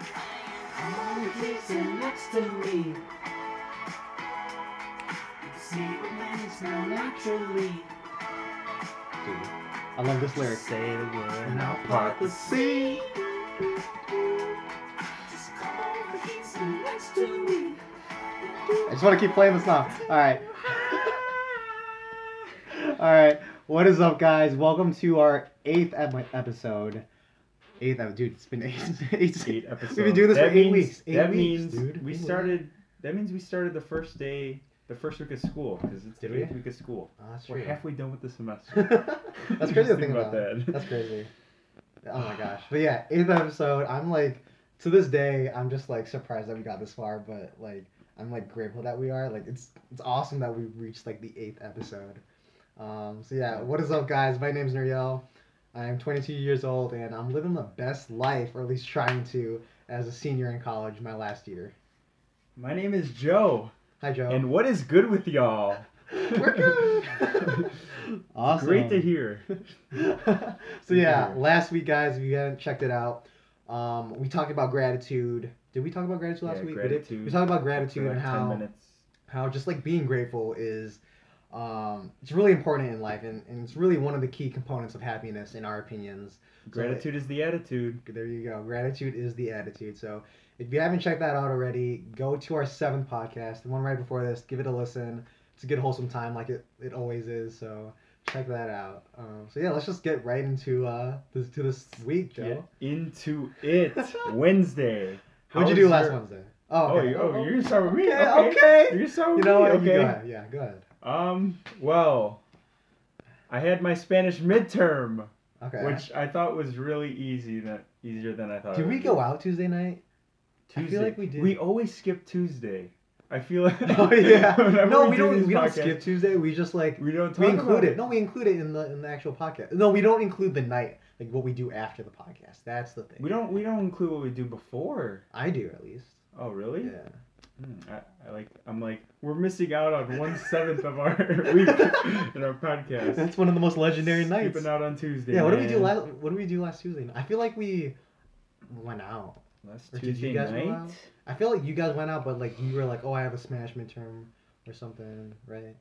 All the keys sit next to me. See what me naturally. Dude, I love this lyric. Say the word And I'll part the sea. Just come over here, sit next to me. I just want to keep playing the song. All right. All right. What is up, guys? Welcome to our eighth ep- episode. Eighth episode, dude. It's been eight. eight, eight episodes. We've been doing this that for eight weeks. Eight that weeks, means dude. we started. That means we started the first day, the first week of school, because it's Did the we? eighth week of school. Oh, that's We're true. halfway done with the semester. That's crazy to think think about about. that. That's crazy. Oh my gosh. But yeah, eighth episode. I'm like, to this day, I'm just like surprised that we got this far. But like, I'm like grateful that we are. Like, it's it's awesome that we reached like the eighth episode. Um. So yeah, what is up, guys? My name's Nuriel. I'm 22 years old and I'm living the best life, or at least trying to, as a senior in college, my last year. My name is Joe, Hi, Joe. and what is good with y'all? We're good. awesome. Great to hear. so yeah, last week, guys, if you haven't checked it out, um, we talked about gratitude. Did we talk about gratitude last Yeah, week? We did. gratitude. We talked about gratitude like and 10 how minutes. how just like being grateful is, um, it's really important in life, and, and it's really one of the key components of happiness, in our opinions. Gratitude is the attitude. There you go. Gratitude is the attitude. So if you haven't checked that out already, go to our seventh podcast, the one right before this. Give it a listen. It's a good wholesome time, like it, it always is. So check that out. Um, so yeah, let's just get right into uh this to this week, Joe. Get into it. Wednesday. What'd you do last your- Wednesday? Oh, Oh, okay. you, oh, you're gonna start with me. Okay, Okay. okay. You're with You know me. what? Okay. You go ahead. Yeah, go ahead. Um. Well, I had my Spanish midterm, Okay. which I thought was really easy. That easier than I thought. did it we would go be. out Tuesday night? Tuesday. I feel like we did. We always skip Tuesday. I feel like. oh yeah. whenever no, we do don't. We don't skip Tuesday. We just like We don't talk we include about it. No, we include it in the in the actual podcast. No, we don't include the night, like what we do after the podcast. That's the thing. We don't. We don't include what we do before. I do at least. Oh really? Yeah. Hmm, I, I like. I'm like. We're missing out on one seventh of our week in our podcast. That's one of the most legendary nights. Skipping out on Tuesday. Yeah. What did we do last? What did we do last Tuesday? I feel like we went out. Last Or did you Tuesday guys night. I feel like you guys went out, but like you were like, oh, I have a smash midterm or something, right?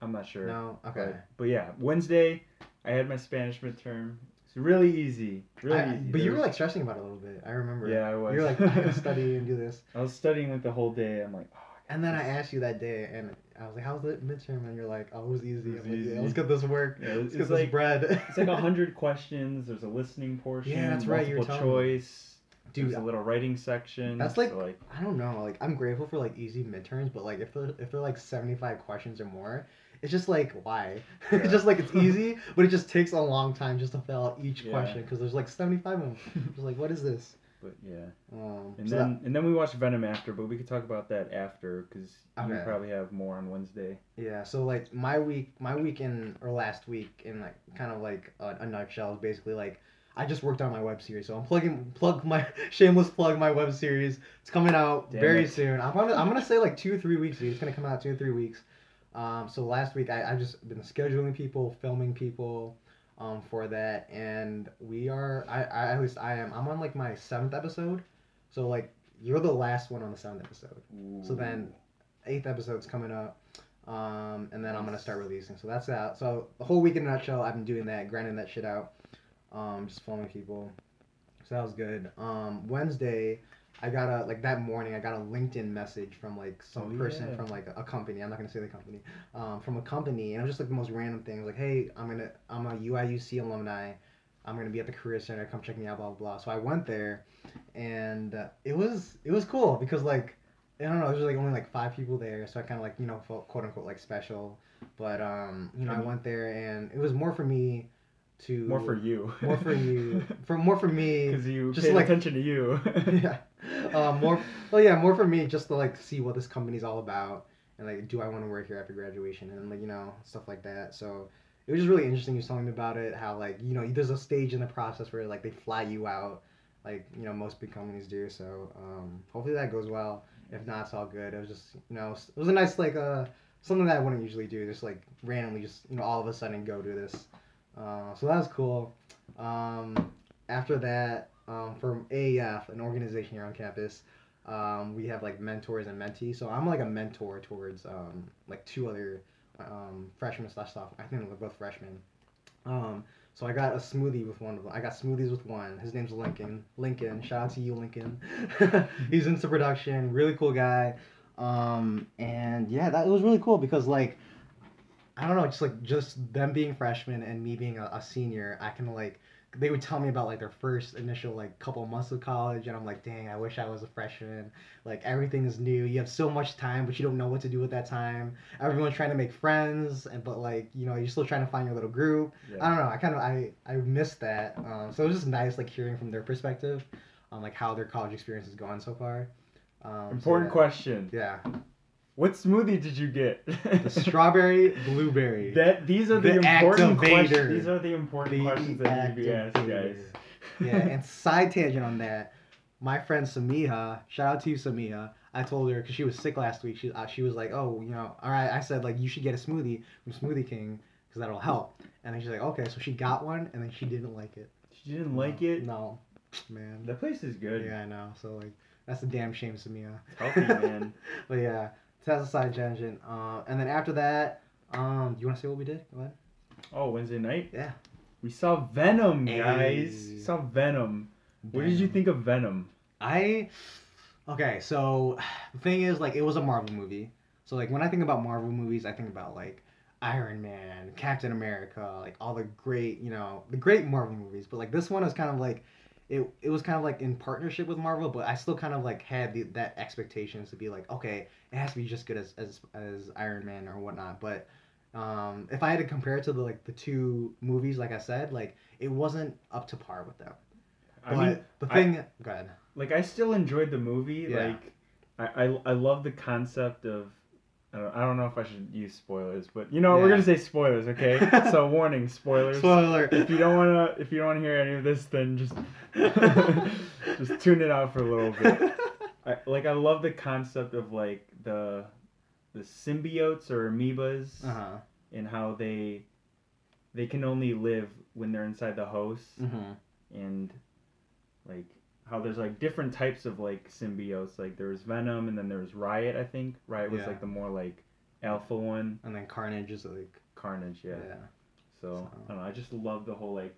I'm not sure. No. Okay. But, but yeah, Wednesday, I had my Spanish midterm. It's really easy. Really I- easy. but There you were like stressing about it a little bit. I remember. Yeah, I was. You were like, I gotta study and do this. I was studying like the whole day. I'm like, oh, And then I asked you that day, and I was like, "How's the midterm?" And you're like, "Oh, it was easy." It was like, easy. yeah, let's get this work. Yeah, let's it's get this like- bread. it's like a hundred questions. There's a listening portion. Yeah, that's right, you were Multiple telling me. choice. Dude, There's a little writing section. That's like- so, like I don't know. Like, I'm grateful for like easy midterms, but like if they're if they're like 75 questions or more, it's just like why? Yeah. it's just like it's easy, but it just takes a long time just to fill out each Yeah. question because there's like 75 of them. Just like, what is this? But yeah, Um, and so then and then we watched Venom after, but we could talk about that after because you probably have more on Wednesday. yeah. So like my week, my weekend or last week in like kind of like a, a nutshell is basically like I just worked on my web series, so I'm plugging plug my shameless plug my web series. It's coming out Damn very it. soon. I'm gonna I'm gonna say like two or three weeks. It's gonna come out two or three weeks. Um, so last week I I've just been scheduling people, filming people, um, for that, and we are I, I at least I am I'm on like my seventh episode, so like you're the last one on the seventh episode. So then eighth episode's coming up. Um, and then I'm gonna start releasing. So that's out. So the whole week in a nutshell, I've been doing that, grinding that shit out. Um, just filming people. So that was good. Um, Wednesday, I got a like that morning. I got a LinkedIn message from like some Oh, person yeah. from like a company. I'm not gonna say the company. Um, from a company, and it was just like the most random things. Like, hey, I'm gonna I'm a UIUC alumni. I'm gonna be at the career center. Come check me out. Blah blah. blah. So I went there, and uh, it was it was cool because like I don't know, there was like only like five people there, so I kind of like you know felt quote unquote like special. But um, you know, I went there and it was more for me to more for you. more for you, for more for me. Because you just paid like- attention to you. yeah, um, more. Well, yeah, more for me just to like see what this company's all about and like, do I want to work here after graduation and like you know stuff like that. So it was just really interesting. You was telling me about it, how like you know there's a stage in the process where like they fly you out, like you know most big companies do. So um, hopefully that goes well. If not, it's all good. It was just you know it was a nice like uh something that I wouldn't usually do, just like randomly just you know all of a sudden go do this. Uh, so that was cool. Um, after that, um, from AF, an organization here on campus. Um, we have like mentors and mentees. So I'm like a mentor towards um, like two other um, freshmen slash sophomore. I think they're both freshmen. Um, so I got a smoothie with one of them. I got smoothies with one. His name's Lincoln. Lincoln, shout out to you, Lincoln. He's into production. Really cool guy. Um, and yeah, that it was really cool because like I don't know, just like just them being freshmen and me being a, a senior, I can like they would tell me about like their first initial like couple months of college and I'm like, dang, I wish I was a freshman. Like everything is new. You have so much time, but you don't know what to do with that time. Everyone's trying to make friends and but like, you know, you're still trying to find your little group. I don't know. I kind of I I missed that. Um, so it was just nice like hearing from their perspective on like how their college experience is going so far. Um, so Important question. Yeah, What smoothie did you get? the strawberry blueberry. That these are the, The important questions. These are the important The questions that need to be asked, guys. yeah, and side tangent on that, my friend Samiha, shout out to you, Samiha. I told her because she was sick last week. She uh, she was like, oh, you know, all right. I said like you should get a smoothie from Smoothie King because that'll help. And then she's like, okay. So she got one, and then she didn't like it. She didn't like it? No, man. The place is good. Yeah, I know. So like, that's a damn shame, Samiha. It's healthy, man. But yeah, that's a side tangent. Um, and then after that, um, you want to say what we did? Go ahead. Oh, Wednesday night? Yeah. We saw Venom, guys. Hey. Saw Venom. What did you think of Venom? I okay, so the thing is like it was a Marvel movie. So like when I think about Marvel movies, I think about like Iron Man, Captain America, like all the great, you know, the great Marvel movies. But like this one was kind of like it it was kind of like in partnership with Marvel, but I still kind of like had the, that expectations to be like, okay, it has to be just good as as, as Iron Man or whatnot. But um, if I had to compare it to the like the two movies, like I said, like it wasn't up to par with them. I But mean, the I- thing, go ahead. like I still enjoyed the movie. Yeah. Like I, I I love the concept of I don't, know if I should use spoilers, but you know we're gonna say spoilers, okay? so warning, spoilers. Spoiler. If you don't wanna if you don't wanna hear any of this, then just just tune it out for a little bit. I, like I love the concept of like the the symbiotes or amoebas uh huh. and how they they can only live when they're inside the host Mm-hmm. and like how there's like different types of like symbiotes. Like there was Venom and then there was Riot. I think Riot was Yeah. like the more like alpha one. And then Carnage is like Carnage, yeah. yeah. So So- I don't know. I just love the whole like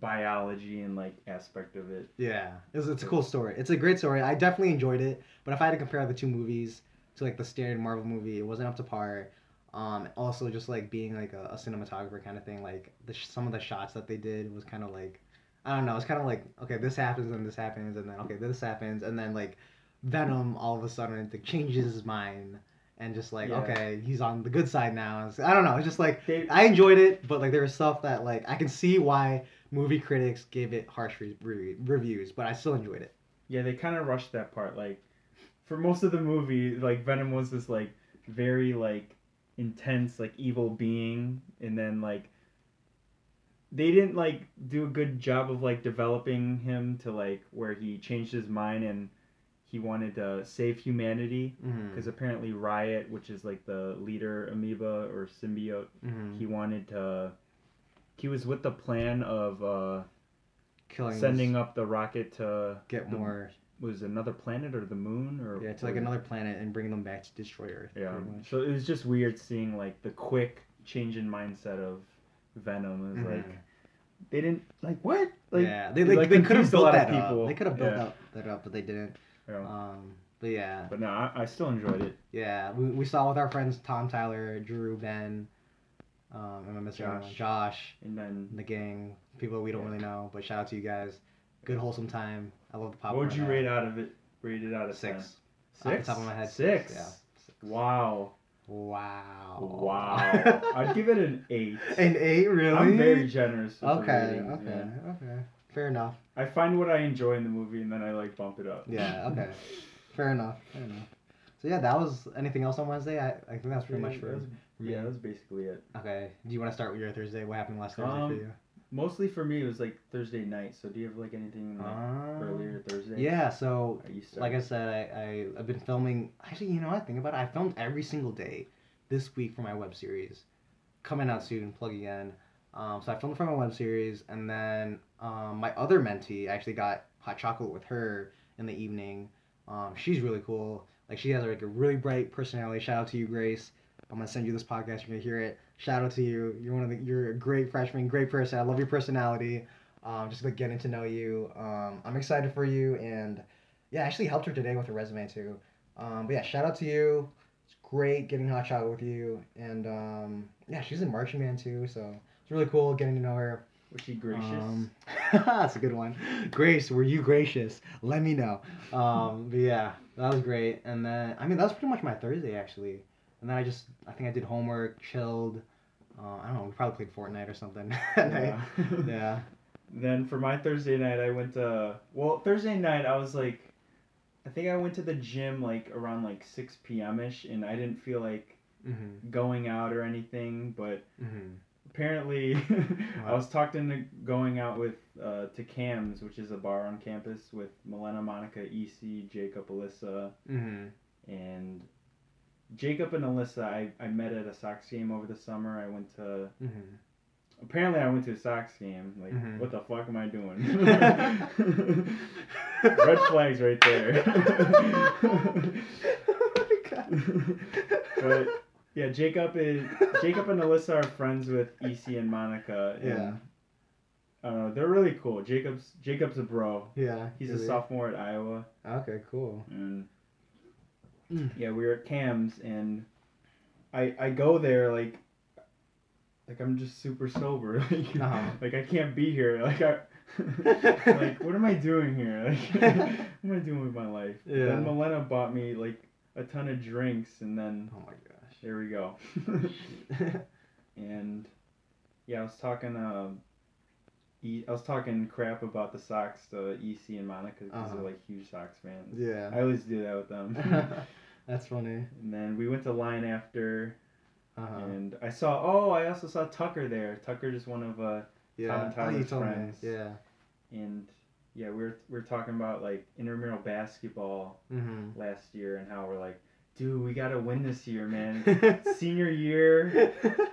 biology and like aspect of it. Yeah, it's, it's a cool story. It's a great story. I definitely enjoyed it. But if I had to compare the two movies to like the standard Marvel movie, it wasn't up to par. Um, also just like being like a, a cinematographer kind of thing. Like the sh- some of the shots that they did was kind of like I don't know. It's kind of like okay, this happens and this happens and then okay, this happens and then like Venom all of a sudden like, changes his mind and just like Yeah. okay, he's on the good side now. It's, I don't know. It's just like They, I enjoyed it, but like there was stuff that like I can see why movie critics gave it harsh re- re- reviews, but I still enjoyed it. yeah, they kind of rushed that part. Like for most of the movie, like Venom was this like very like intense like evil being, and then like they didn't like do a good job of like developing him to like where he changed his mind and he wanted to save humanity Mm-hmm. because apparently Riot, which is like the leader amoeba or symbiote, Mm-hmm. he wanted to. He was with the plan of uh, Killing sending up the rocket to get the- more was it another planet or the moon or yeah to like or- another planet and bring them back to destroy Earth. yeah. So it was just weird seeing like the quick change in mindset of Venom. It was like. They didn't like what like yeah, they it, like, like, they could have confused a built lot of that up. people. They could have built Yeah. up that up, but they didn't. Yeah. Um, but yeah, But no, I, I still enjoyed it. yeah, we, we saw with our friends Tom, Tyler, Drew, Ben, um, am I missing anyone? Josh. Josh, And then the gang, people we don't Yeah. really know, but shout out to you guys. Good wholesome time. I love the popcorn. what would you rate out of it? Rate it out of Six. 10? Off the top of my head, Six. yeah. Wow. Wow. Wow. I'd give it an eight. An eight, really? I'm very generous. Okay, okay, yeah. okay. Fair enough. I find what I enjoy in the movie and then I like bump it up. Yeah, okay. Fair enough. Fair enough. So yeah, that was anything else on Wednesday? I, I think that's pretty much That for. was- yeah, that's basically it. Okay. Do you want to start with your Thursday? What happened last Thursday Um, for you? Mostly for me, it was like Thursday night. So do you have like anything like, Um, earlier Thursday? Yeah. So Are you start- like I said, I, I I've been filming. Actually, you know, I think about it. I filmed every single day this week for my web series, coming out soon. Plug again. Um, so I filmed for my web series, and then um, my other mentee actually got hot chocolate with her in the evening. Um, she's really cool. Like she has like a really bright personality. Shout out to you, Grace. I'm gonna send you this podcast. You're gonna hear it. Shout out to you. You're one of the. You're a great freshman, great person. I love your personality. Um, just like getting to know you. Um, I'm excited for you, and yeah, I actually helped her today with her resume too. Um, but yeah, shout out to you. It's great getting hot chocolate with you, and um, yeah, she's in marching band too, so it's really cool getting to know her. Was she gracious? Um, that's a good one. Grace, were you gracious? Let me know. Um, but yeah, that was great. And then, I mean, that was pretty much my Thursday actually. And then I just, I think I did homework, chilled. Uh, I don't know. We probably played Fortnite or something. yeah. yeah. Then for my Thursday night, I went to well Thursday night I was like, I think I went to the gym like around like six p.m. ish, and I didn't feel like Mhm. going out or anything, but Mhm. apparently I was talked into going out with uh, to Kam's, which is a bar on campus with Milena, Monica, EC, Jacob, Alyssa, Mhm. and Jacob and Alyssa. I, I met at a Sox game over the summer. I went to Mhm. apparently I went to a Sox game. Like Mhm. what the fuck am I doing? Red flags right there. oh my god. but yeah, Jacob is Jacob and Alyssa are friends with EC and Monica. And, Yeah. I. They're really cool. Jacob's Jacob's a bro. Yeah. He's a sophomore at Iowa, Okay, cool. and Mm. yeah, we were at Kam's, and I I go there like like I'm just super sober. Like, Uh-huh. like I can't be here. Like I. like what am I doing here? Like what am I doing with my life? Yeah. Then Milena bought me like a ton of drinks, and then Oh my gosh. there we go. and yeah, I was talking. Uh, e- I was talking crap about the Sox to EC and Monica because Uh-huh. they're like huge Sox fans. yeah. I always do that with them. That's funny. and then we went to line after, Uh-huh. and I saw. Oh, I also saw Tucker there. Tucker is one of uh, Yeah. and oh, Tyler's told friends. Yeah. and yeah, we we're we we're talking about like intramural basketball Mm-hmm. last year and how we're like, dude, we gotta win this year, man. Senior year,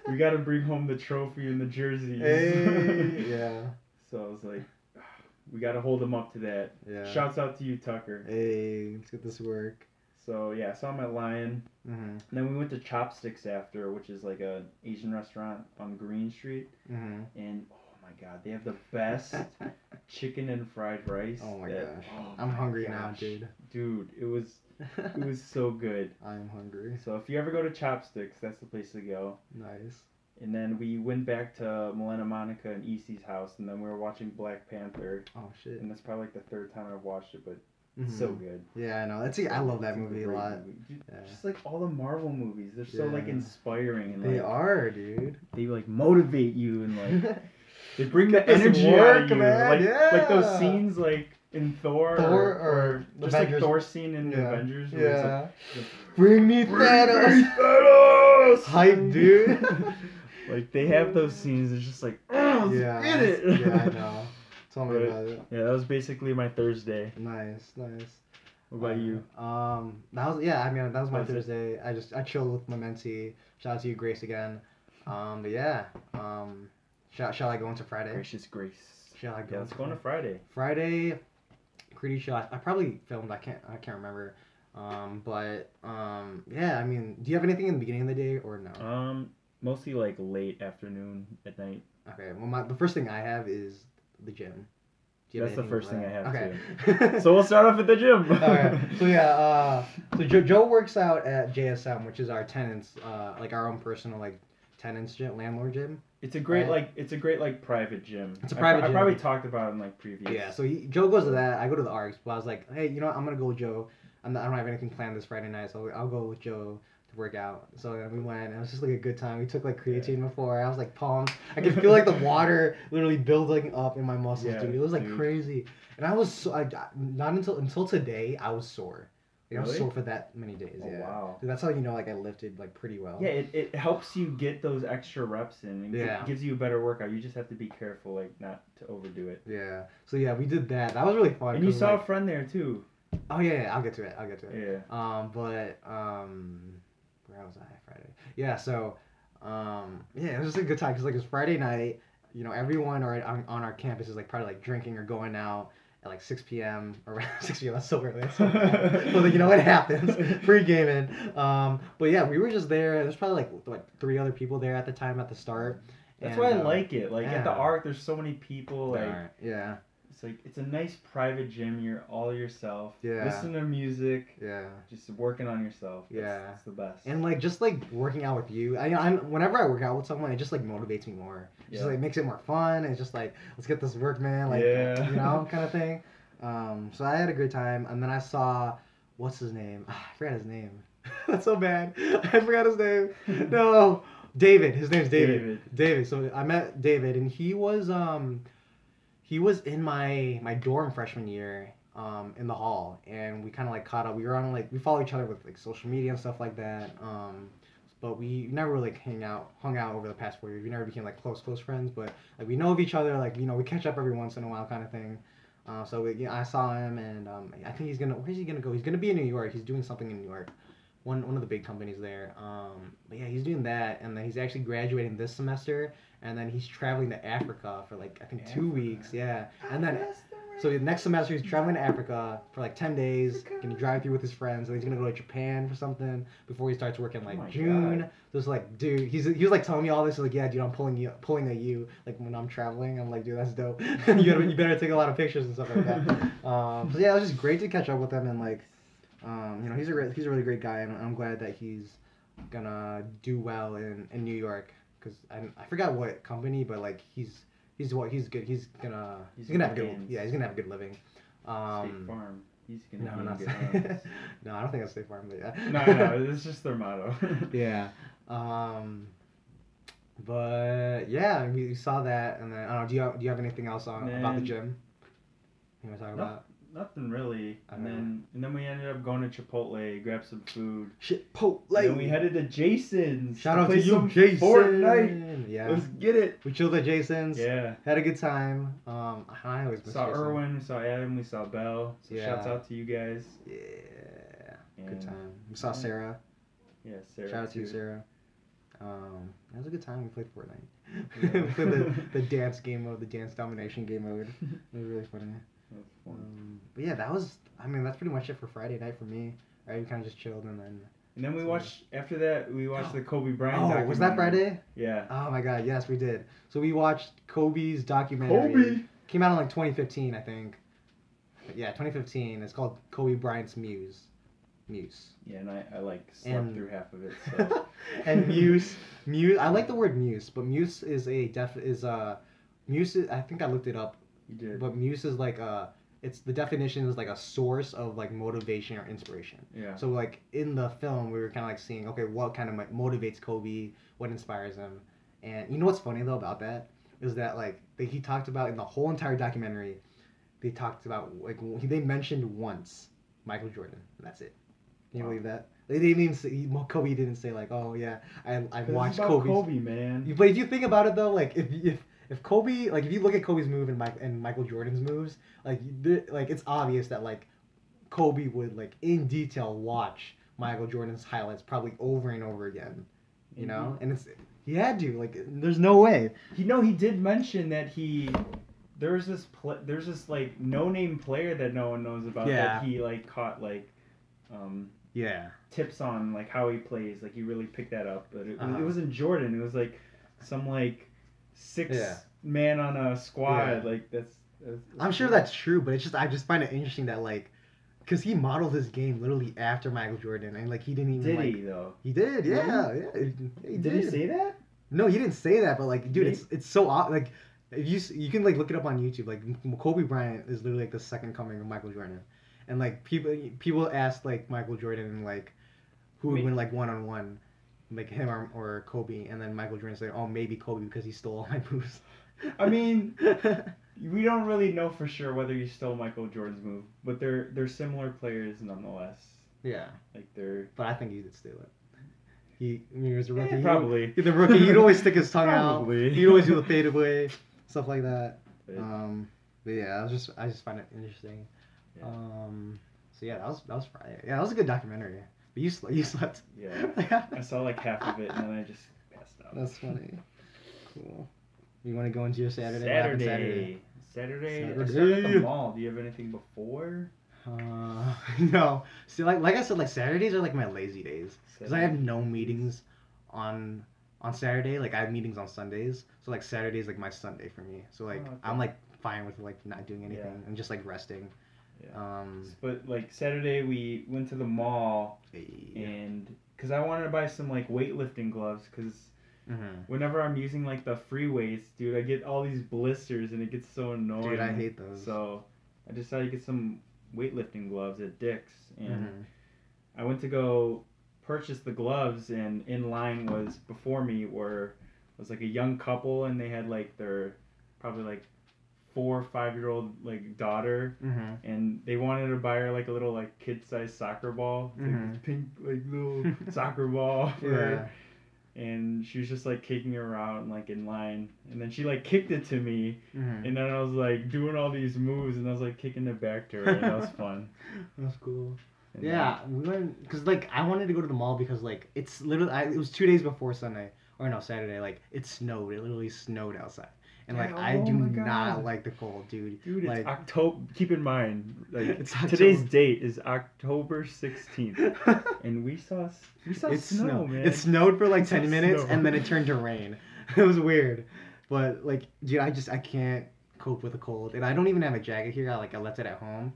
we gotta bring home the trophy and the jerseys. hey. Yeah. so I was like, we gotta hold him up to that. Yeah. Shouts out to you, Tucker. Hey, let's get this work. So yeah, saw my Lion. Mm-hmm. And then we went to Chopsticks after, which is like a Asian restaurant on Green Street. Mm-hmm. And oh my god, they have the best chicken and fried rice. Oh my that- gosh. oh I'm my hungry now, dude. Dude, it was it was so good. I'm hungry. So if you ever go to Chopsticks, that's the place to go. Nice. And then we went back to Milena Monica and EC's house, and then we were watching Black Panther, Oh shit. and that's probably like the third time I've watched it, but Mhm. so good. Yeah, I know. That's I love that movie a lot. movie. Yeah. Just like all the Marvel movies, they're so like inspiring and They like are, dude. they like motivate you and like they bring the energy out of you. man, Like like those scenes like in Thor, Thor or, or just Avengers. like Thor scene in the Yeah. Avengers. where it's like, Yeah. Bring me Thanos. Thanos! Hype, dude. like they have those scenes. It's just like, oh, yeah. get it. yeah, I know. Tell me about it. Yeah, that was basically my Thursday. Nice, nice. What about you? Um, that was yeah. I mean, that was my That's it. Thursday. I just I chilled with my mentee. Shout out to you, Grace, again. Um, but yeah. Um, shall shall I go into Friday? Gracious grace. Shall I go? Yeah, let's go on to Friday. Friday, pretty sure I, I probably filmed. I can't. I can't remember. Um, but um, yeah. I mean, do you have anything in the beginning of the day or no? Um, mostly like late afternoon at night. okay. Well, my the first thing I have is the gym. That's the first thing I that? have, Okay. So we'll start off at the gym. Alright, so yeah, uh, so Joe, Joe works out at JSM, which is our tenants, uh, like our own personal like tenants gym, landlord gym. It's a great Right. like it's a great like private gym. It's a private I, gym. probably talked about it in like previous. Yeah, so he, Joe goes to that. I go to the ARCs, but I was like, hey, you know what? I'm gonna go with Joe. I'm not, I don't have anything planned this Friday night, so I'll go with Joe work out. So we went, and it was just like a good time. We took like creatine before. I was like pumped. I could feel like the water literally building up in my muscles, Yeah, dude. It was like dude. crazy, and I was so I, not until until today I was sore. Like, I was sore for that many days. Oh, yeah. wow. Dude, that's how you know like I lifted like pretty well. Yeah, it, it helps you get those extra reps in. and Yeah. It gives you a better workout. You just have to be careful, like not to overdo it. Yeah. So yeah, we did that. That was really fun. And you saw like- a friend there too. Oh yeah, yeah, I'll get to it. I'll get to it. Yeah. Um, but um, where was I Friday? Yeah, so um, yeah, it was just a good time because like it's Friday night. You know, everyone or on, on our campus is like probably like drinking or going out, at like 6 p.m. around 6 p.m. That's so early. That's so but like, you know what happens pre gaming. Um, but yeah, we were just there. There's probably like what three other people there at the time at the start. That's And, why I uh, like it. Like at the. Arc, there's so many people. Like yeah, yeah, it's like it's a nice private gym. You're all yourself. Yeah. Listen to music. yeah. Just working on yourself. That's, Yeah. That's the best. And like just like working out with you, I, I'm whenever I work out with someone, it just like motivates me more. It Just Yeah. like makes it more fun. It's just like let's get this work, man. Like Yeah. you know, kind of thing. Um, so I had a great time, and then I saw what's his name? Ah, I forgot his name. That's so bad. I forgot his name. No, David. His name's David. David. David. So I met David, and he was um, he was in my my dorm freshman year um in the hall, and we kind of like caught up. We were on like we follow each other with like social media and stuff like that. Um, but we never really like hang out hung out over the past four years. We never became like close close friends, but like we know of each other. Like you know we catch up every once in a while, kind of thing. Uh, so we, I saw him, and um, I think he's gonna. Where's he gonna go? He's gonna be in New York. He's doing something in New York, one one of the big companies there. Um, but yeah, he's doing that, and then he's actually graduating this semester, and then he's traveling to Africa for like I think two weeks. Yeah, and then so next semester he's traveling to Africa for like ten days. Gonna drive through with his friends, and he's gonna go to Japan for something before he starts working like Oh June. God. So it's like, dude, he's he was like telling me all this. He's like, yeah, dude, I'm pulling you, pulling a U. Like when I'm traveling, I'm like, dude, that's dope. you gotta, you better take a lot of pictures and stuff like that. Um, so yeah, it was just great to catch up with him and like, um, you know, he's a re- he's a really great guy, and I'm glad that he's gonna do well in, in New York because I, I forgot what company, but like he's he's what he's good. He's gonna he's, He's gonna have a good yeah he's gonna have a good living. State Um, Farm. He's no, gonna not be in good no, I don't think that's State Farm, but yeah. no, no, it's just their motto. yeah. Um, but yeah, we saw that, and then I don't know. Do you have, do you have anything else on about the gym? You want to talk No. about Nothing really. And Uh-huh. then and then we ended up going to Chipotle, grab some food. Chipotle. And then we headed to Jason's. Shout to out to you, some Jason. Fortnite. Yeah, Let's get it. we chilled at Jason's. Yeah. Had a good time. Um, I always miss Saw Jason. Irwin, we saw Adam, we saw Bell. So Yeah. shouts out to you guys. Yeah, good time. We saw yeah. Sarah. Yeah, Sarah. Shout out to you. Sarah. Um, it was a good time. We played Fortnite. Yeah. we played the, the dance game mode, the dance domination game mode. It was really funny. That was fun. Um, but yeah, that was. I mean, that's pretty much it for Friday night for me. Right, we kind of just chilled and then. And then we So- watched after that we watched the Kobe Bryant. Oh, was that. Friday? Yeah. Oh my God, yes, we did. So we watched Kobe's documentary. Kobe came out in like 2015, I think. Yeah, 2015. It's called Kobe Bryant's Muse. Muse. Yeah, and I, I like slept And- through half of it. So and Muse, Muse. I like the word Muse, but Muse is a def is a Muse. Is, I think I looked it up, you did. but Muse is like a. It's the definition is like a source of like motivation or inspiration. yeah. So like in the film, we were kind of like seeing, okay, what kind of mo- motivates Kobe, what inspires him, and you know what's funny though about that is that like they, he talked about in the whole entire documentary, they talked about like they mentioned once Michael Jordan. And that's it. Can you Wow. believe that? They didn't even say Kobe didn't say like, oh yeah, I I watched Kobe's. Kobe, man. But if you think about it though, like if if if Kobe, like if you look at Kobe's move and Mike and Michael Jordan's moves, like like it's obvious that like Kobe would like in detail watch Michael Jordan's highlights probably over and over again, you know, and it's he had to like there's no way. You know, he did mention that he there was this pl- there's this like no name player that no one knows about Yeah. that he like caught like um Yeah. tips on like how he plays like he really picked that up but it, Uh-huh. it wasn't Jordan it was like some like six Yeah. man on a squad Yeah. like that's, that's I'm sure that's true, but it's just I just find it interesting that like, cause he modeled his game literally after Michael Jordan, and like he didn't even did like he though he did yeah yeah, he, he did, he say that No, he didn't say that, but like, dude, Maybe- it's it's so odd. Like, if you you can like look it up on YouTube. Like, Kobe Bryant is literally like the second coming of Michael Jordan, and like people people asked like Michael Jordan like who would win like one on one, like him or, or Kobe, and then Michael Jordan said, oh maybe Kobe because he stole all my moves. I mean we don't really know for sure whether he stole Michael Jordan's move but they're they're similar players nonetheless yeah, like they're but I think he did steal it. He, I mean, he was a rookie. He- probably He, the rookie, he'd always stick his tongue Probably. out. He'd always do the fade away, stuff like that. But- Um, but yeah, I was just I just find it interesting. Yeah. Um, so yeah, that was that was Friday. Yeah, that was a good documentary. But you slept. You slept. Yeah. I saw like half of it and then I just passed out. That's funny. Cool. You want to go into your Saturday? What happened Saturday. Saturday, at the mall. Do you have anything before? Uh, no. See, like like I said, like Saturdays are like my lazy days because I have no meetings on on Saturday. Like I have meetings on Sundays, so like Saturday's like my Sunday for me. So like Oh, okay. I'm like fine with like not doing anything Yeah. and just like resting. Yeah. Um. But like Saturday, we went to the mall yeah. and because I wanted to buy some like weightlifting gloves because Mhm. whenever I'm using like the free weights, dude, I get all these blisters and it gets so annoying. Dude, I hate those. So I decided to get some weightlifting gloves at Dick's and Mhm. I went to go purchase the gloves and in line was before me were was like a young couple and they had like their probably like four or five year old like daughter Mhm. and they wanted to buy her like a little like kid sized soccer ball It's like pink like little soccer ball for her and she was just like kicking her around like in line and then she like kicked it to me Mhm. and then I was like doing all these moves and I was like kicking it back to her and that was fun. That's cool. And Yeah, we went because like I wanted to go to the mall because like it's literally I, it was two days before Sunday or no Saturday. Like it snowed. It literally snowed outside, and like Yeah, I oh do not like the cold, dude. Dude, it's like October. Keep in mind, like It's today's date is October sixteenth, and we saw we saw it snow, snowed. man. It snowed for like We ten minutes snow. and then it turned to rain. it was weird, but like dude, I just I can't cope with the cold, and I don't even have a jacket here. I like I left it at home,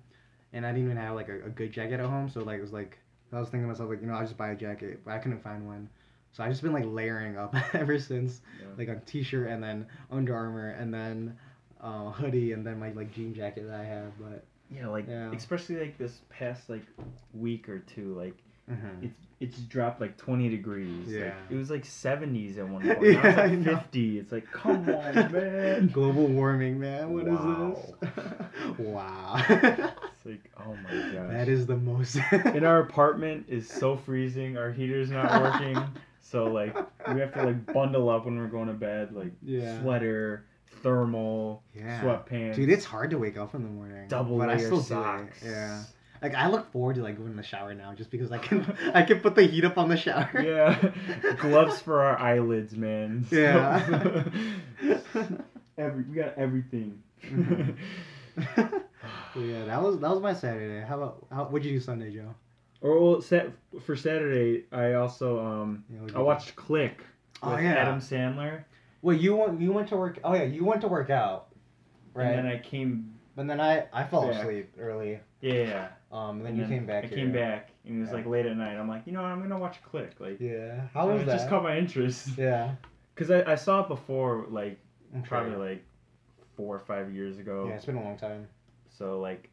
and I didn't even have like a, a good jacket at home. So like it was like I was thinking to myself like you know I'll just buy a jacket, but I couldn't find one. So I've just been like layering up ever since, Yeah. like a t-shirt and then Under Armour and then uh, hoodie and then my like jean jacket that I have. But yeah, like Yeah. especially like this past like week or two, like Mhm. it's it's dropped like twenty degrees. Like, Yeah. it was like seventies at one point. Yeah, now it's like fifty. It's like come on, man. global warming, man. What is Wow. this? wow. It's like oh my gosh. that is the most. in our apartment is so freezing. Our heater's not working, so like we have to like bundle up when we're going to bed, like Yeah. sweater, thermal, Yeah. sweatpants. Dude, it's hard to wake up in the morning. double but I layer still do it. socks. Yeah. Like I look forward to like going in the shower now, just because I can I can put the heat up on the shower. Yeah, gloves for our eyelids, man. Yeah. Every we got everything. Mhm. yeah, that was that was my Saturday. How about how what'd you do Sunday, Joe? Or well, set for Saturday, I also um Yeah, I do? watched Click with Oh, yeah. Adam Sandler, Well, you went you went to work. Oh yeah, you went to work out, right? and then I came. but then I I fell Yeah. asleep early. Yeah, yeah. Um, and then and you came back. I here. came back, and it was like late at night. I'm like, you know, what, I'm gonna watch Click. Like, Yeah. How was it that? just caught my interest. Yeah. Cause I, I saw it before, like I'm probably like four or five years ago. Yeah, it's been a long time. So like,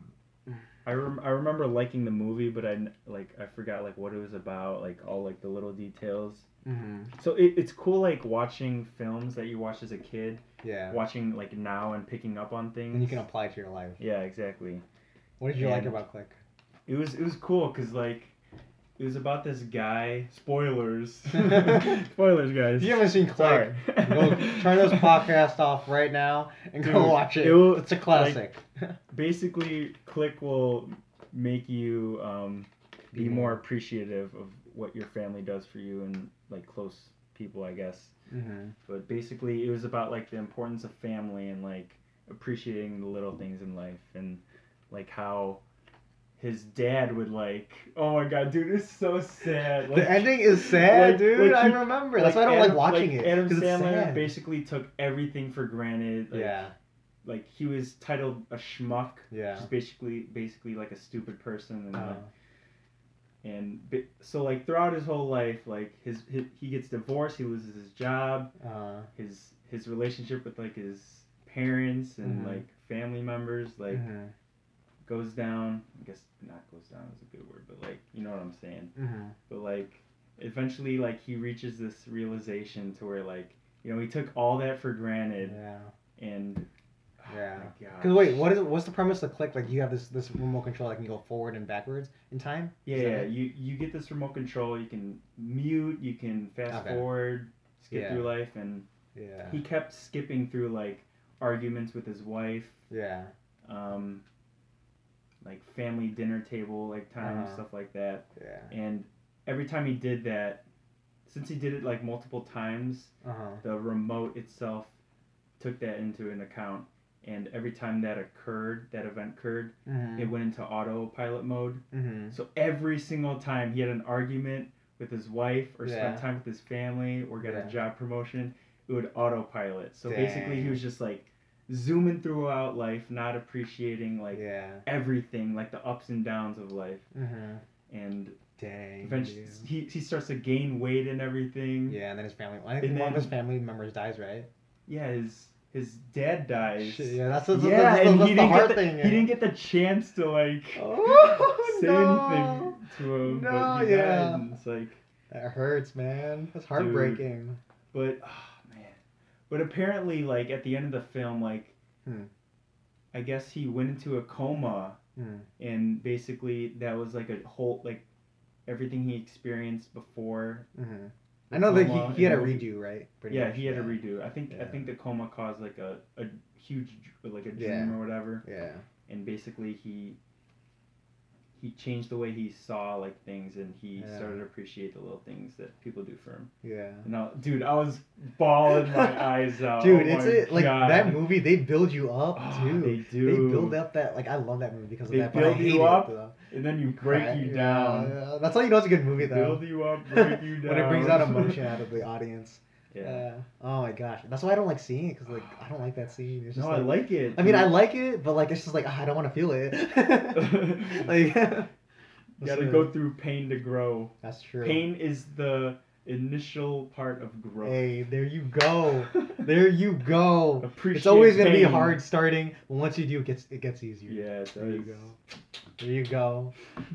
I rem- I remember liking the movie, but I like I forgot like what it was about, like all like the little details. Mm-hmm. So it, it's cool like watching films that you watched as a kid, Yeah. watching like now and picking up on things. And you can apply it to your life. Yeah, exactly. What did you like about Click? It was it was cool because like it was about this guy. Spoilers. Spoilers, guys. If you haven't seen Click, Sorry. go turn this podcast off right now and go Dude, watch it. it will- it's a classic. Basically, Click will make you um, be Be more more- appreciative of what your family does for you and like close people, I guess. mm-hmm. But basically, it was about like the importance of family and like appreciating the little things in life and like how his dad would like. Oh my god, dude, it's so sad. Like, the ending is sad, like- dude. like I he- remember. That's why I don't like Adam- watching it. Adam Sandler basically took everything for granted. Like, yeah. Like he was titled a schmuck, Yeah. is basically basically like a stupid person, and Uh, like, and so like throughout his whole life, like his, his he gets divorced, he loses his job, uh, his his relationship with like his parents and Mhm. like family members like mhm, goes down. I guess not goes down is a good word, but like you know what I'm saying. mhm. But like eventually like he reaches this realization to where like you know he took all that for granted Yeah. and oh Yeah. Because wait, what is what's the premise of Click? Like you have this this remote control that can go forward and backwards in time. Yeah, yeah. You you get this remote control. You can mute. You can fast Okay. forward, skip Yeah. through life, and Yeah. he kept skipping through like arguments with his wife, Yeah. um, like family dinner table like time Uh-huh. stuff like that. Yeah. And every time he did that, since he did it like multiple times, Uh huh. the remote itself took that into an account, and every time that occurred, that event occurred, Mhm. it went into autopilot mode. Mhm. So every single time he had an argument with his wife or Yeah. spent time with his family or got Yeah. a job promotion, it would autopilot. So basically he was just like zooming throughout life, not appreciating like yeah. everything, like the ups and downs of life. Mhm. And Dang. eventually dude. he, he starts to gain weight and everything. Yeah, and then his family. I think And one of his family members dies, right? Yeah, his his dad dies. Shit, yeah, that's, that's, yeah, that's, and that's he the didn't get the, thing. he didn't get the chance to like Oh, say no. anything to him. No, but he yeah. died, it's like That hurts, man. That's heartbreaking. But oh man. But apparently like at the end of the film like Hmm. I guess he went into a coma Hmm. and basically that was like a whole like everything he experienced before. hmm I know that he, he had a redo, right? Pretty Yeah, much, he had yeah. to redo. I think I think the coma caused like a, a huge like a dream Yeah. or whatever Yeah. and basically he he changed the way he saw like things and he Yeah. started to appreciate the little things that people do for him. Yeah. And I, dude, I was bawling my eyes out. Dude, Oh it's it. Like that movie, they build you up Oh, too. they do. They build up that. Like I love that movie because of They that. But I build you up, though. and then you break Right? you Yeah, down. yeah. That's how you know it's a good movie, though. Build you up, break you down. when it brings out emotion out of the audience. Yeah. Oh my gosh, that's why I don't like seeing it because like I don't like that scene. It's just No, I like it. I mean, I like it, but like it's just like ah, I don't want to feel it. like You gotta go through pain to grow. That's true. Pain is the initial part of growth. Hey, there you go. There you go. Appreciate It's always gonna be hard starting, but once you do, it gets it gets easier. Yeah, it There you go. There you go.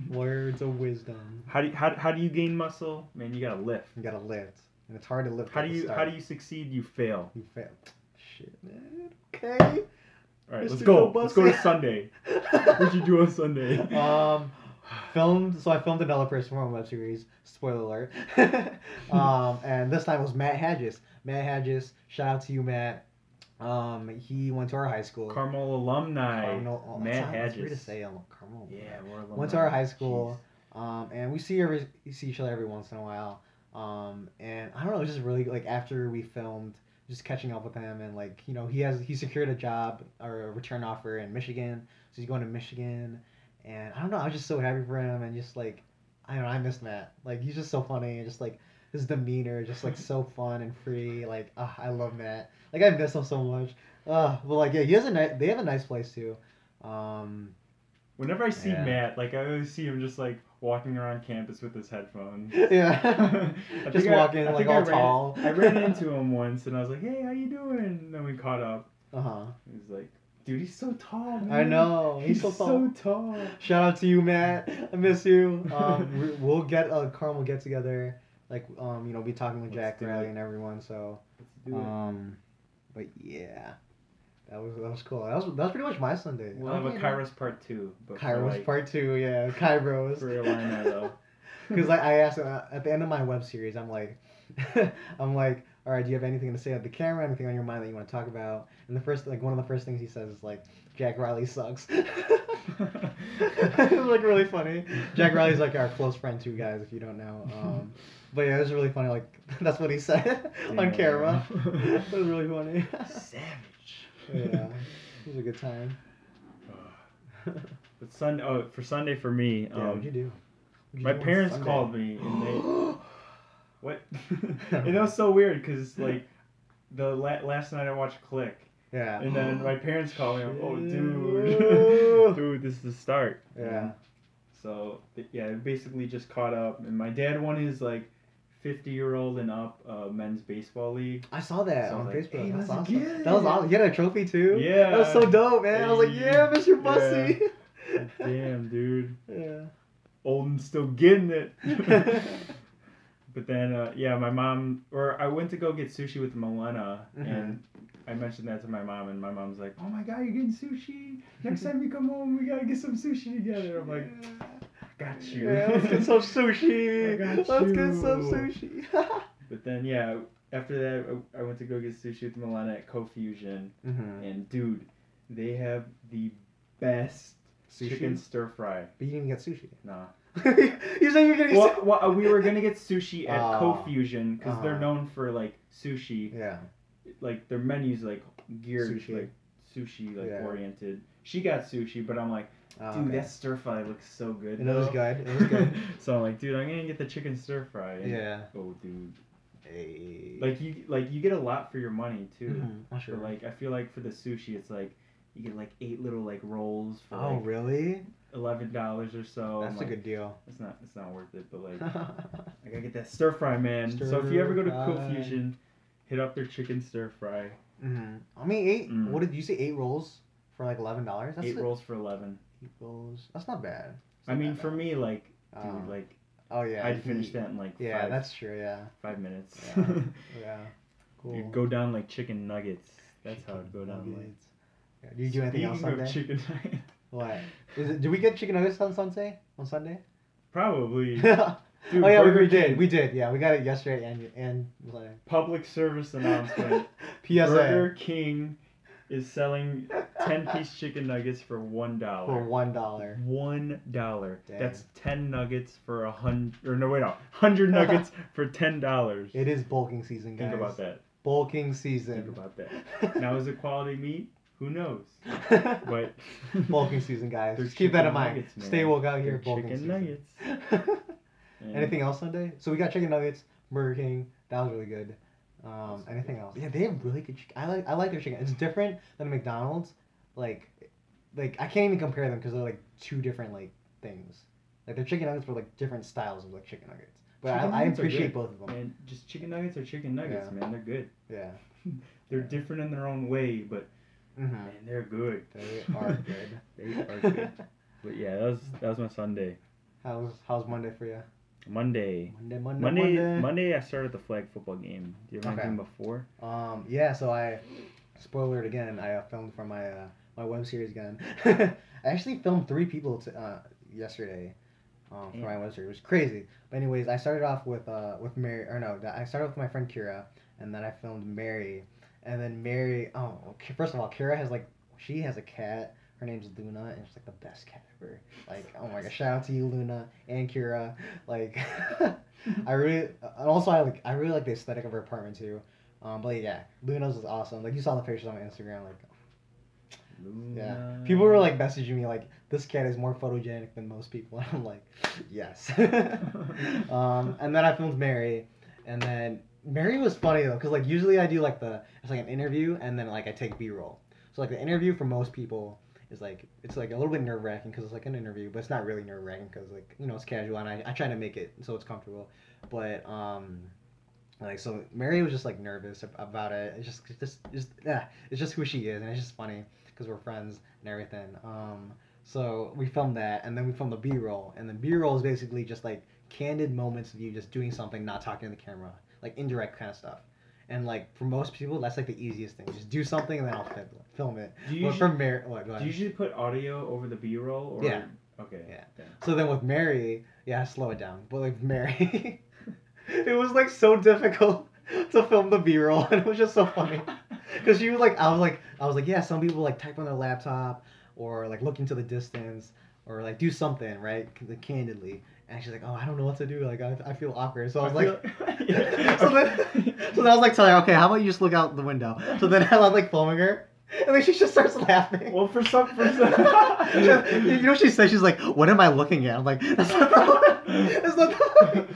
Words of wisdom. How do you, how, how do you gain muscle? Man, you gotta lift. You gotta lift, and it's hard to live. How do you how do you succeed? You fail. You fail. Shit, man. Okay. All right, let's go. Let's go to Sunday. What'd you do on Sunday? um, filmed. So I filmed another person from a web series. Spoiler alert. um, and this time was Matt Hadges. Matt Hadges. Shout out to you, Matt. Um, he went to our high school. Carmel alumni. Carmel- oh, Matt that's not- that's weird to say. um, Carmel. Yeah, we're alumni. Went to our high school. Um, and we see every see each other every once in a while. Um, and I don't know, it just really like after we filmed, just catching up with him and like you know he has he secured a job or a return offer in Michigan, so he's going to Michigan, and I don't know, I was just so happy for him and just like I don't know, I miss Matt. Like he's just so funny and just like his demeanor, just like so fun and free. Like ah, I love Matt. Like I miss him so much. Uh, but like yeah, he has a nice. They have a nice place too. Um, Whenever I see Yeah. Matt, like I always see him just like walking around campus with his headphones. yeah. Just think I- walking, I like, all I ran, tall. I ran into him once and I was like, "Hey, how you doing?" And then we caught up. Uh huh. He was like, "Dude, he's so tall." Man. I know. He's, so tall. so tall. Shout out to you, Matt. I miss you. Um, we- we'll get a Carmel get together. Like, um, you know, be talking with Let's Jack Riley and everyone. So, Let's do it. um, but yeah, that was that was cool. That was that was pretty much my Sunday. We'll have a Kairos part two. But Kairos like, part two. Yeah, Kairos. for Illini though. Because like I asked uh, at the end of my web series, I'm like, I'm like, all right, do you have anything to say at the camera? Anything on your mind that you want to talk about? And the first, like, one of the first things he says is like, Jack Riley sucks. it was like really funny. Jack Riley's like our close friend too, guys. If you don't know. Um, but yeah, it was really funny. Like that's what he said on camera. it was really funny. Savage. Yeah, it was a good time. But Sunday, oh, for Sunday for me, Yeah, um, what'd you do? What'd you my do parents called me and they what? and that was so weird because like the la- last night I watched Click, yeah. and then my parents called me. I'm, oh, dude, dude, this is the start. Yeah. So yeah, it basically just caught up, and my dad won his like fifty year old and up uh, men's baseball league. I saw that So on like, Facebook. hey, That's awesome. get That was awesome. You had a trophy too. Yeah. That was so dope, man. I was like, yeah, Mr. Bussy. Damn, dude, Yeah. old and still getting it. but then uh, yeah, my mom or I went to go get sushi with Milena, Mhm. and I mentioned that to my mom, and my mom's like, "Oh my god, you're getting sushi! Next time you come home, we gotta get some sushi together." I'm like, "Got you." Yeah, let's get some sushi. Let's get some sushi. But then yeah, after that, I went to go get sushi with Milena at Co-Fusion, mm-hmm. and dude, they have the best Sushi? chicken stir fry. But you didn't get sushi. Nah. you said you're getting well, well, uh, we were gonna get sushi at Ah. Co-Fusion because they're Uh-huh. known for like sushi. Yeah. Like their menus like geared Sushi. like sushi like Yeah. oriented. She got sushi, but I'm like, Oh, dude, okay. that stir fry looks so good. It was good, it was good. so I'm like, dude, I'm gonna get the chicken stir fry. And- Yeah. Oh, dude. Hey. Like you, like you get a lot for your money too. Mhm, I'm For sure. like, I feel like for the sushi, it's like you get like eight little like rolls for oh, like really? eleven dollars or so. That's I'm a like, good deal. It's not, it's not worth it, but like. I gotta get that stir fry, man. so if you ever go to Co-Fusion, hit up their chicken stir fry. hmm I mean, eight. Mm. What did you say? Eight rolls for like eleven dollars. Eight rolls for eleven. That's not bad. It's I mean, for bad. me, like, dude, Um, like oh yeah, I'd finish that in like Yeah, five, that's true. Yeah, five minutes. Yeah. yeah. Cool. you go down like chicken nuggets. That's how it go down. Like. Yeah, Do you do anything else Sunday? chicken nuggets, What? Is it? Did we get chicken nuggets on Sunday? On Sunday? probably. oh yeah, we, Burger we did. King. We did. Yeah, we got it yesterday and and Sunday. Public service announcement. PSA Burger King is selling ten piece chicken nuggets for one for one dollar. One dollar. Dang. That's ten nuggets for a hundred. Or no, wait, no, hundred nuggets for ten dollars. It is bulking season, guys. Think about that. Bulking season. Think about that. Now, is it quality meat? Who knows? But bulking season, guys. Just keep that in mind. nuggets. Stay woke out here. Bulking chicken season. nuggets. Anything else Sunday? So we got chicken nuggets, Burger King. That was really good. Um, anything else? Yeah, they have really good chicken. I like I like their chicken. It's different than McDonald's. Like, like I can't even compare them because they're like two different like things. Like their chicken nuggets were like different styles of like chicken nuggets. But Chicken I, I nuggets appreciate both of them. And just chicken nuggets are chicken nuggets, Yeah. man. They're good. Yeah. They're Yeah. different in their own way, but hmm man, they're good. They are good. They are good. But yeah, that was that was my Sunday. how's how's Monday for you? Monday. Monday, Monday, Monday, Monday. Monday, I started the flag football game. Do you have Okay. anything before? Um, yeah, so I, spoiler it again, I uh, filmed for my uh, my web series again. I actually filmed three people t- uh, yesterday um, for my web series. It was crazy. But anyways, I started off with uh, with Mary, or no, I started with my friend Kira, and then I filmed Mary, and then Mary. Oh, first of all, Kira has like she has a cat. Her name's Luna, and she's like the best cat ever. Like, oh my god, shout out to you, Luna and Kira. Like, I really, and also I like, I really like the aesthetic of her apartment too. Um, but yeah, Luna's is awesome. Like you saw the pictures on my Instagram. Like yeah, people were like messaging me like this cat is more photogenic than most people. And I'm like, yes. um, and then I filmed Mary, and then Mary was funny though, cause like usually I do like the it's like an interview and then like I take B roll. So like the interview for most people is like it's like a little bit nerve wracking because it's like an interview, but it's not really nerve wracking because like you know it's casual and I, I try to make it so it's comfortable. But um, like so Mary was just like nervous about it. It's just it's just just yeah, it's just who she is and it's just funny because we're friends and everything. Um, so we filmed that and then we filmed the B roll and the B roll is basically just like candid moments of you just doing something, not talking to the camera, like indirect kind of stuff. And like for most people, that's like the easiest thing. Just do something and then I'll film it. Film it. Do you But for usually, Mary, what? Oh, do you usually put audio over the B roll? Or... Yeah. Okay. Yeah. So then with Mary, yeah, slow it down. But like Mary, it was like so difficult to film the B roll, and it was just so funny because she was like, I was like, I was like, yeah, some people like type on their laptop or like look into the distance or like do something right, candidly. And she's like, oh, I don't know what to do. Like I, I feel awkward. So I was like, Yeah. so then, so then I was like telling her, okay, how about you just look out the window? So then I was like filming her, and then she just starts laughing. well, for some, for you know what she said? She's like, "What am I looking at?" I'm like, "That's not the That's not the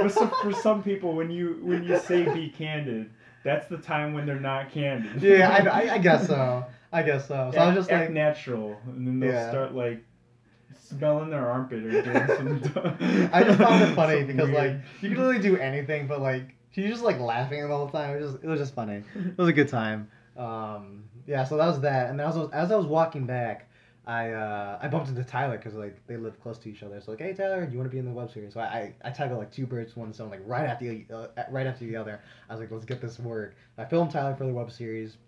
for, some, for some people, when you when you say be candid, that's the time when they're not candid. Yeah, I, I, I guess so. I guess so. So I was just act like, natural, and then they'll Yeah. start like smelling their armpit or doing some. I just found it funny because weird- like you can really do anything, but like she's just like laughing the whole time. It was just, it was just funny. It was a good time. Um, yeah, so that was that. And as I was, as I was walking back, I uh, I bumped into Tyler because like they live close to each other. So like, hey Tyler, do you want to be in the web series? So I I, I tackled like two birds, one stone, like right after the uh, right after the other. I was like, let's get this work. I filmed Tyler for the web series,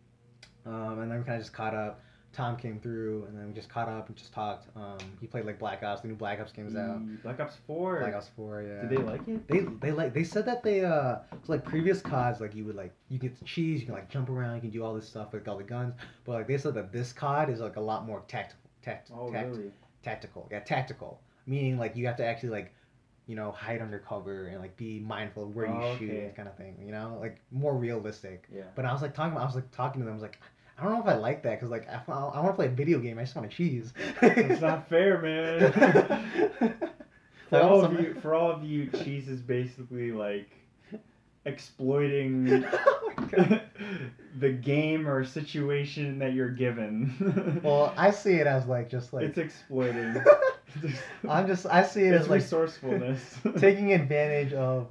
um, and then we kind of just caught up. Tom came through, and then we just caught up and just talked. Um, he played like Black Ops. The new Black Ops game's out. Mm, Black Ops Four. Black Ops Four, yeah. Did they like it? They they like they said that they uh so like previous CODs like you would like you get the cheese you can like jump around you can do all this stuff with all the guns but like they said that this COD is like a lot more tactical tact, Oh tact- really? tactical yeah tactical meaning like you have to actually like you know hide under cover and like be mindful of where you Oh, shoot okay. kind of thing you know like more realistic Yeah. but I was like talking I was like talking to them I was like I don't know if I like that because like I, I want to play a video game. I just want to cheese. It's not fair, man. for all of you, for all of you, cheese is basically like exploiting Oh the game or situation that you're given. well, I see it as like just like it's exploiting. I'm just I see it it's as like resourcefulness. taking advantage of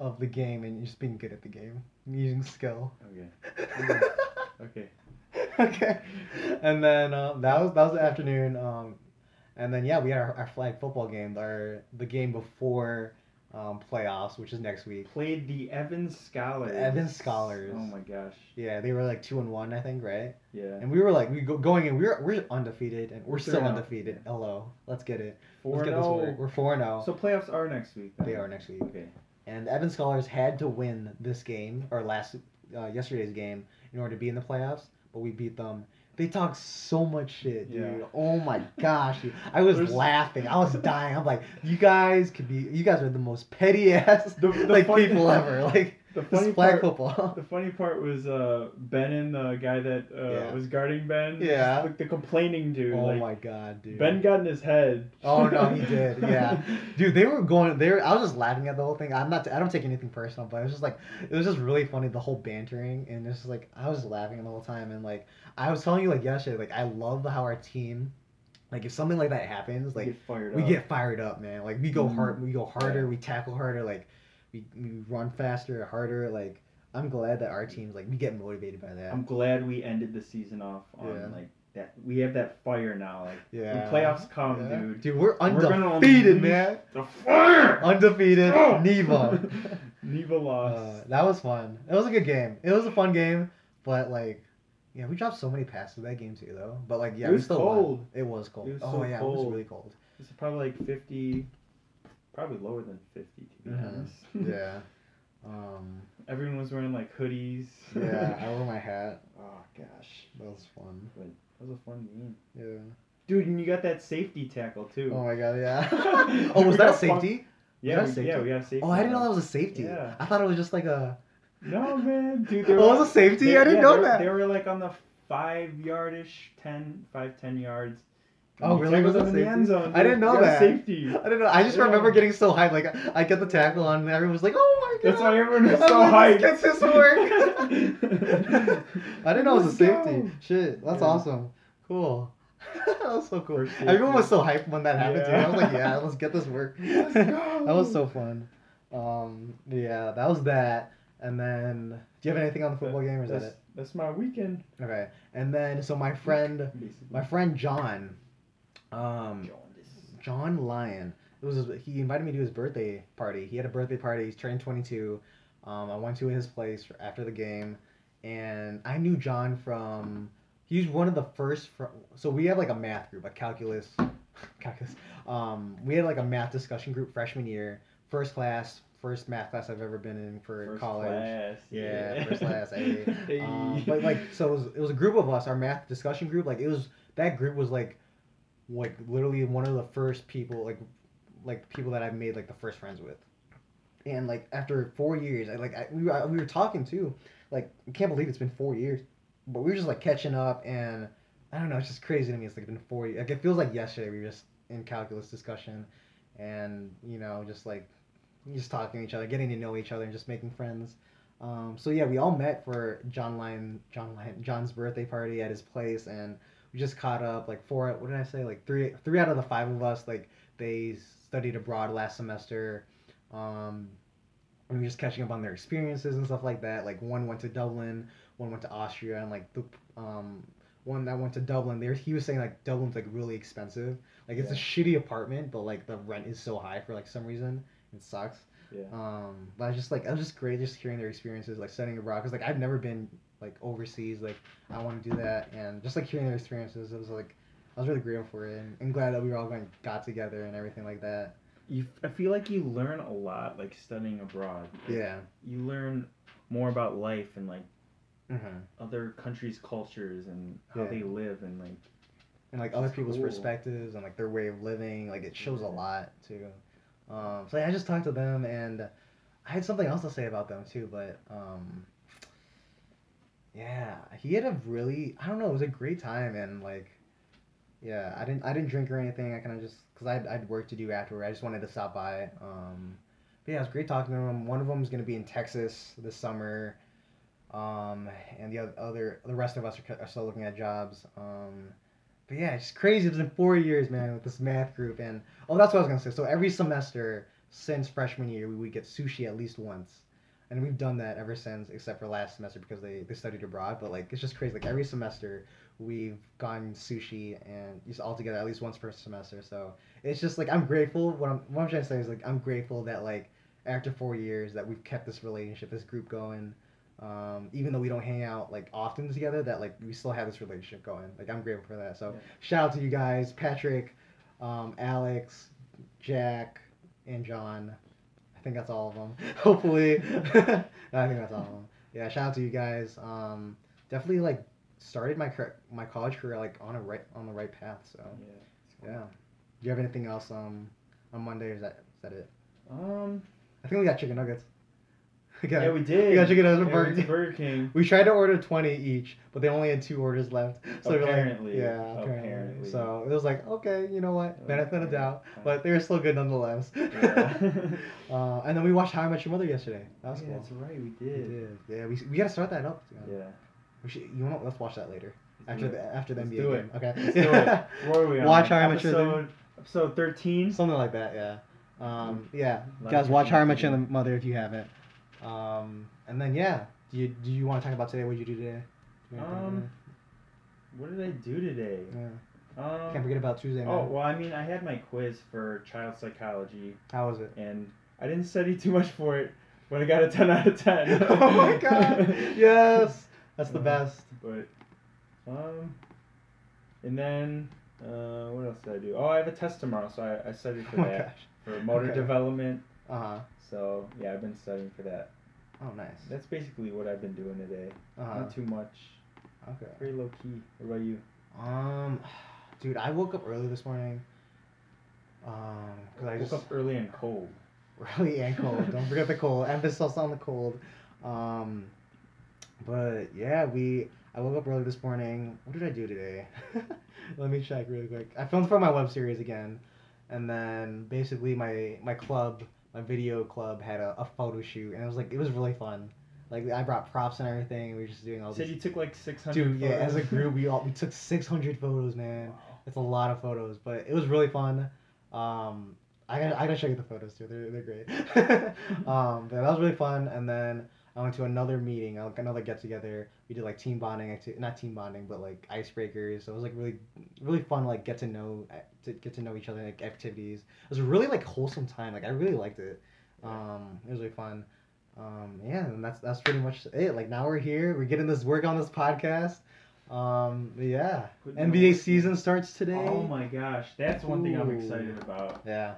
of the game and just being good at the game, using skill. Okay. Okay. okay. And then um, that was that was the afternoon. Um, and then yeah, we had our, our flag football game, our the game before um, playoffs, which is next week. Played the Evans Scholars. The Evans Scholars. Oh my gosh. Yeah, they were like two and one, I think, right? Yeah. And we were like, we go, going in, we were we're undefeated, and we're We're still 3-0. undefeated. Hello, let's get it. Four this oh. We're four and zero. So playoffs are next week. then? they are next week. Okay. And the Evan Scholars had to win this game or last uh, yesterday's game in order to be in the playoffs, but we beat them. They talk so much shit, dude. Yeah. Oh my gosh, dude. I was There's- laughing. I was dying. I'm like, you guys could be. You guys are the most petty ass The- the like funny- people ever. Like The funny flag part. football. The funny part was uh, Ben, and the guy that uh, Yeah. was guarding Ben. Yeah. Like the complaining dude. oh like, my god, dude. Ben got in his head. Oh, no, he did, yeah. Dude, they were going. They were, I was just laughing at the whole thing. I'm not. I don't take anything personal, but it was just like it was just really funny. The whole bantering and it's just like I was laughing the whole time. And like I was telling you like yesterday, like I love how our team, like if something like that happens, like get fired we up. get fired up, man. Like we go Mhm. hard. We go harder. Yeah. We tackle harder. Like we, we run faster, harder. Like I'm glad that our teams like we get motivated by that. I'm glad we ended the season off on Yeah. like that. We have that fire now. Like yeah. when playoffs come, Yeah. dude. Dude, we're We're undefeated, man. The fire. Undefeated. Oh! Neva. Neva lost. Uh, that was fun. It was a good game. It was a fun game, but like, yeah, we dropped so many passes in that game too, though. But like, yeah, It we was still won. cold. It was cold. It was oh so yeah, it was really cold. It's probably like 50, probably lower than 50 to be Mhm. honest. Yeah. Um. Everyone was wearing like hoodies. Yeah, I wore my hat. oh gosh, That was fun. that was a fun game. Yeah. Dude, and you got that safety tackle too. Oh my god. Yeah. oh, was that a fun- safety? Yeah, Was that we, a yeah, we got a safety. Oh, I didn't know that was a safety. Yeah. I thought it was just like a. No man, dude. They Oh, were, it was a safety? they- I didn't yeah, know they were- that. They were like on the five yardish, 10, 5, 10 yards. Oh, really? Was it in the safety? end zone. I didn't know that. Safety. I don't know. I just Yeah. remember getting so hyped. Like I get the tackle on, and everyone was like, "Oh my god!" That's why everyone was so hyped. Let's get this work. I didn't know it was a safety. go. Shit, that's Yeah. awesome. Cool. that was so cool. First Everyone was so hyped when that happened. Too. I was like, "Yeah, let's get this work." Let's go. that was so fun. Um, yeah, that was that. And then, do you have anything on the football game, or is that it? That's my weekend. Okay. And then, so my friend, my friend John, um, John Lyon. It was he invited me to his birthday party. He had a birthday party. He's turning 22. Um, I went to his place after the game, and I knew John from. He's one of the first. Fr- so we have like a math group, a calculus, calculus. Um, we had like a math discussion group freshman year, first class, first math class I've ever been in for First college. class. Yeah, first class. Hey. Um, but like, so it was, it was a group of us, our math discussion group. Like, it was that group was like, like literally one of the first people, like, like people that I've made like the first friends with. And like after four years, I like I, we were we were talking too. Like, I can't believe it's been four years, but we were just like catching up, and I don't know, it's just crazy to me. It's like been four years. Like it feels like yesterday we were just in calculus discussion, and you know, just like just talking to each other, getting to know each other, and just making friends. Um, so yeah, we all met for John Lyon, John John's birthday party at his place, and we just caught up. Like four, what did I say? Like three, three out of the five of us, like they studied abroad last semester. Um, and we were just catching up on their experiences and stuff like that. Like one went to Dublin, one went to Austria, and like the um, one that went to Dublin, there he was saying like Dublin's like really expensive. Like it's a shitty apartment, but like the rent is so high for like some reason. It sucks. Yeah. Um, but I was just like, I was just great just hearing their experiences, like studying abroad, because like I've never been like overseas. Like I want to do that, and just like hearing their experiences, it was like I was really grateful for it, and, and glad that we were all going got together and everything like that. You, I feel like you learn a lot, like studying abroad. Like, Yeah. You learn more about life and like Mm-hmm. other countries' cultures and how Yeah. they live and like. And like other people's cool. perspectives and like their way of living, like it shows a lot too. Um, so yeah, I just talked to them, and I had something else to say about them too, but um, yeah, he had a really I don't know, it was a great time and like yeah, I didn't I didn't drink or anything. I kind of just cuz I would I'd work to do afterward. I just wanted to stop by. Um but yeah, it was great talking to him. One of them is going to be in Texas this summer. Um and the other the rest of us are, are still looking at jobs. Um but yeah, it's crazy. It's been 4 years, man, with this math group and oh, that's what I was going to say. So every semester since freshman year, we would get sushi at least once and we've done that ever since except for last semester because they, they studied abroad but like it's just crazy. Like every semester we've gone sushi and just all together at least once per semester. So it's just like i'm grateful. What i'm what i'm trying to say is like i'm grateful that like after four years that we've kept this relationship this group going. Um, even though we don't hang out like often together that like we still have this relationship going. Like i'm grateful for that. So Yeah. shout out to you guys patrick um, alex jack and john think that's all of them. Hopefully, I think that's all of them. Yeah, shout out to you guys. Um, definitely like started my car- my college career like on a right on the right path. So Yeah. yeah. Do you have anything else um on Monday? Or is that is that it? Um. I think we got chicken nuggets. Got, Yeah, we did. we got chicken nuggets from we Burger King. Burger King. We tried to order twenty each, but they only had two orders left. So we like- Apparently. yeah, apparently. Apparently. So it was like, okay, you know what? Benefit of Okay. doubt, but they were still good nonetheless. Yeah. uh, and then we watched How I Met Your Mother yesterday. That was yeah, cool. that's right. We We did. did. Yeah, we, we gotta start that up. Yeah. We should, you want let's watch that later Let's after the after the Let's NBA do game. it. Okay. Let's do it. Where are we on? Watch How I Met Your Mother. episode, 13. Something like that. Yeah. Um, yeah. Lot Guys, watch How I Met Your. Mother if you haven't. Um, and then yeah, do you do you want to talk about today? What did you do today? You Um, What did I do today? yeah. Um, Can't forget about Tuesday. Man. oh, well, I mean, I had my quiz for child psychology, How was it? and I didn't study too much for it, but I got a 10 out of 10. oh my god! Yes, that's the Uh, best. But, um, and then, uh, what else did I do? Oh, I have a test tomorrow, so I, I studied for Oh that. gosh. For motor Okay. development. Uh huh. So, yeah, I've been studying for that. Oh nice. That's basically what I've been doing today. Uh huh. Not too much. Okay. Very low key. What about you? Um, dude, I woke up early this morning. Um, cause I woke just up early and cold. early and cold. Don't forget the cold. Emphasis on the cold. Um, but yeah, we. I woke up early this morning. What did I do today? Let me check really quick. I filmed for my web series again, and then basically my my club, my video club, had a, a photo shoot, and it was like it was really fun. Like I brought props and everything. We were just doing all said this. you took like 600 Dude, yeah, as a group, we all we took 600 photos, man. Wow. It's a lot of photos, but it was really fun. Um, I gotta, I gotta show you the photos too. They're, they're great. um, but that was really fun. And then I went to another meeting, like another get together. We did like team bonding, acti- not team bonding, but like icebreakers. So it was like really, really fun. Like get to know, to get to know each other, like activities. It was a really like wholesome time. Like I really liked it. Um, it was really fun. Um, yeah, and that's that's pretty much it. Like now we're here. We're getting this work on this podcast. Um, yeah. NBA season starts today. Oh my gosh, that's one thing I'm excited about. Yeah.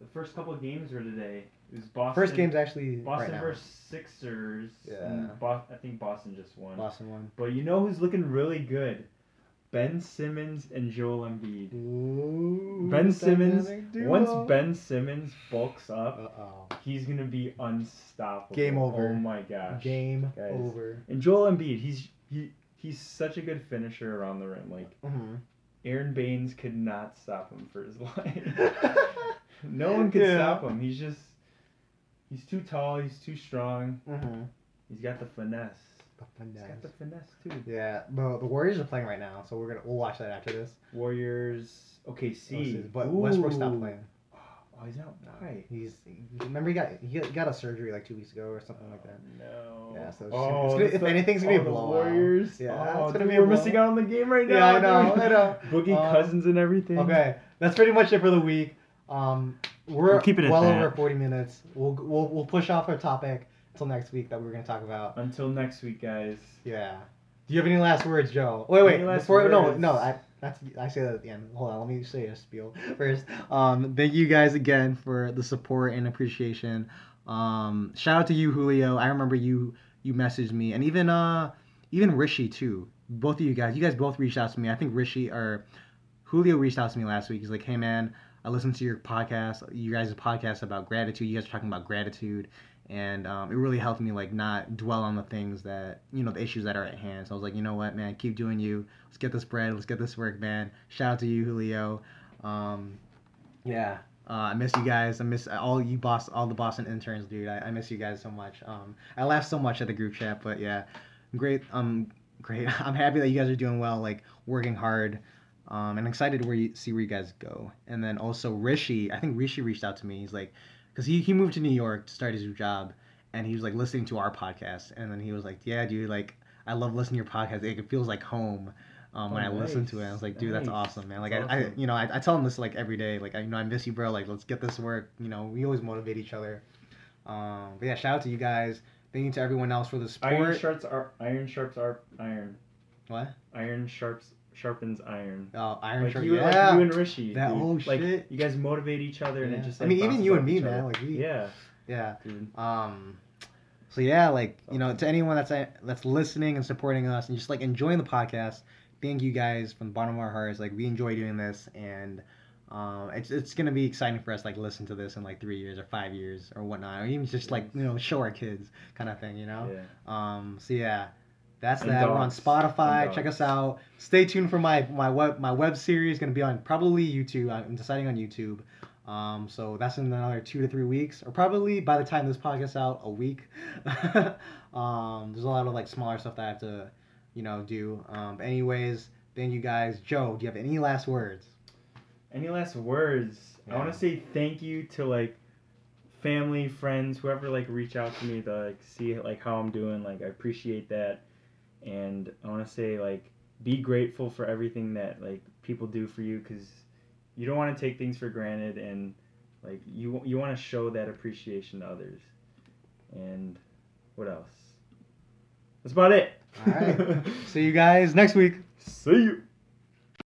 The first couple of games were today. Was Boston. First game's actually Boston right versus Sixers. Yeah. Bo- I think Boston just won. Boston won. But you know who's looking really good? Ben Simmons and Joel Embiid. Ooh, Ben Simmons. Once Ben Simmons bulks up, Uh oh. he's gonna be unstoppable. Game over. Oh my gosh. Game Guys. over. And Joel Embiid, he's he he's such a good finisher around the rim. Like Mm-hmm. Aron Baynes could not stop him for his life. no one could Yeah. stop him. He's just he's too tall. He's too strong. mm-hmm. He's got the finesse. The finesse. He's got the finesse too. Yeah, the the Warriors are playing right now, so we're gonna we'll watch that after this. Warriors. Okay, see. but Westbrook stopped Ooh. playing. Oh, he's out. Why? He's he, remember he got he got- a surgery like two weeks ago or something like that. No. Yeah, so oh, it's gonna- if the- anything's gonna be oh, a the blowout. Warriors. Yeah, oh, it's gonna dude, be a We're missing out on the game right now. Yeah, I know. I know. Boogie Um, Cousins and everything. Okay, that's pretty much it for the week. Um, we're We'll keep it well that. over forty minutes. We'll we'll we'll push off our topic until next week that we're gonna talk about. Until next week, guys. Yeah. Do you have any last words, Joe? Wait, wait. Last no, no. I that's I say that at the end. Hold on. Let me say a spiel first. Um, thank you guys again for the support and appreciation. Um, shout out to you, Julio. I remember you you messaged me, and even uh even Rishi too. Both of you guys. You guys both reached out to me. I think Rishi or Julio reached out to me last week. He's like, hey man. I listened to your podcast, you guys' podcast about gratitude. You guys are talking about gratitude, and um, it really helped me like not dwell on the things that you know the issues that are at hand. So I was like, you know what, man, keep doing you. Let's get this bread. Let's get this work, man. Shout out to you, Julio. Um, yeah, uh, I miss you guys. I miss all you boss, all the Boston interns, dude. I, I miss you guys so much. Um, I laughed so much at the group chat, but yeah, great. Um, great. I'm happy that you guys are doing well, like working hard. Um, and excited to where you see where you guys go. And then also Rishi, I think Rishi reached out to me. He's like, because he, he moved to New York to start his new job, and he was like listening to our podcast, and then he was like, yeah, dude, like I love listening to your podcast. It feels like home. Um, when Oh, I listen to it, I was like, dude, that's awesome, man. Like, That's I, I, you know, I, I tell him this like every day. Like, I, you know, I miss you, bro. Like, let's get this work. You know, we always motivate each other. Um, but yeah, shout out to you guys. Thank you to everyone else for the support. Iron sharps are iron sharps are iron. What? Iron sharps sharpens iron. Oh, Iron like you, yeah. like you and Rishi. That- dude. oh, like, shit. You guys motivate each other, and it just. I Like, mean, even you and me, man, like, we- yeah, yeah. dude. Um, so yeah, like you know, to anyone that's that's listening and supporting us and just like enjoying the podcast, thank you guys from the bottom of our hearts. Like we enjoy doing this, and um, it's it's gonna be exciting for us like listen to this in like three years or five years or whatnot, or even just like you know show our kids kind of thing, you know. Yeah. Um, so yeah, that's And that. We're on. Spotify. Check us out. Stay tuned for my my web my web series. Gonna be on probably YouTube. I'm deciding on YouTube. Um, so that's in another two to three weeks, or probably by the time this podcast out, a week. um, there's a lot of like smaller stuff that I have to, you know, do. Um, but anyways, thank you guys. Joe, do you have any last words? Any last words? I want to say thank you to like family, friends, whoever like reach out to me to like see like how I'm doing. Like I appreciate that, and I want to say like be grateful for everything that like people do for you because you don't want to take things for granted and like you you want to show that appreciation to others. And what else? That's about it. All right. See you guys next week. See you.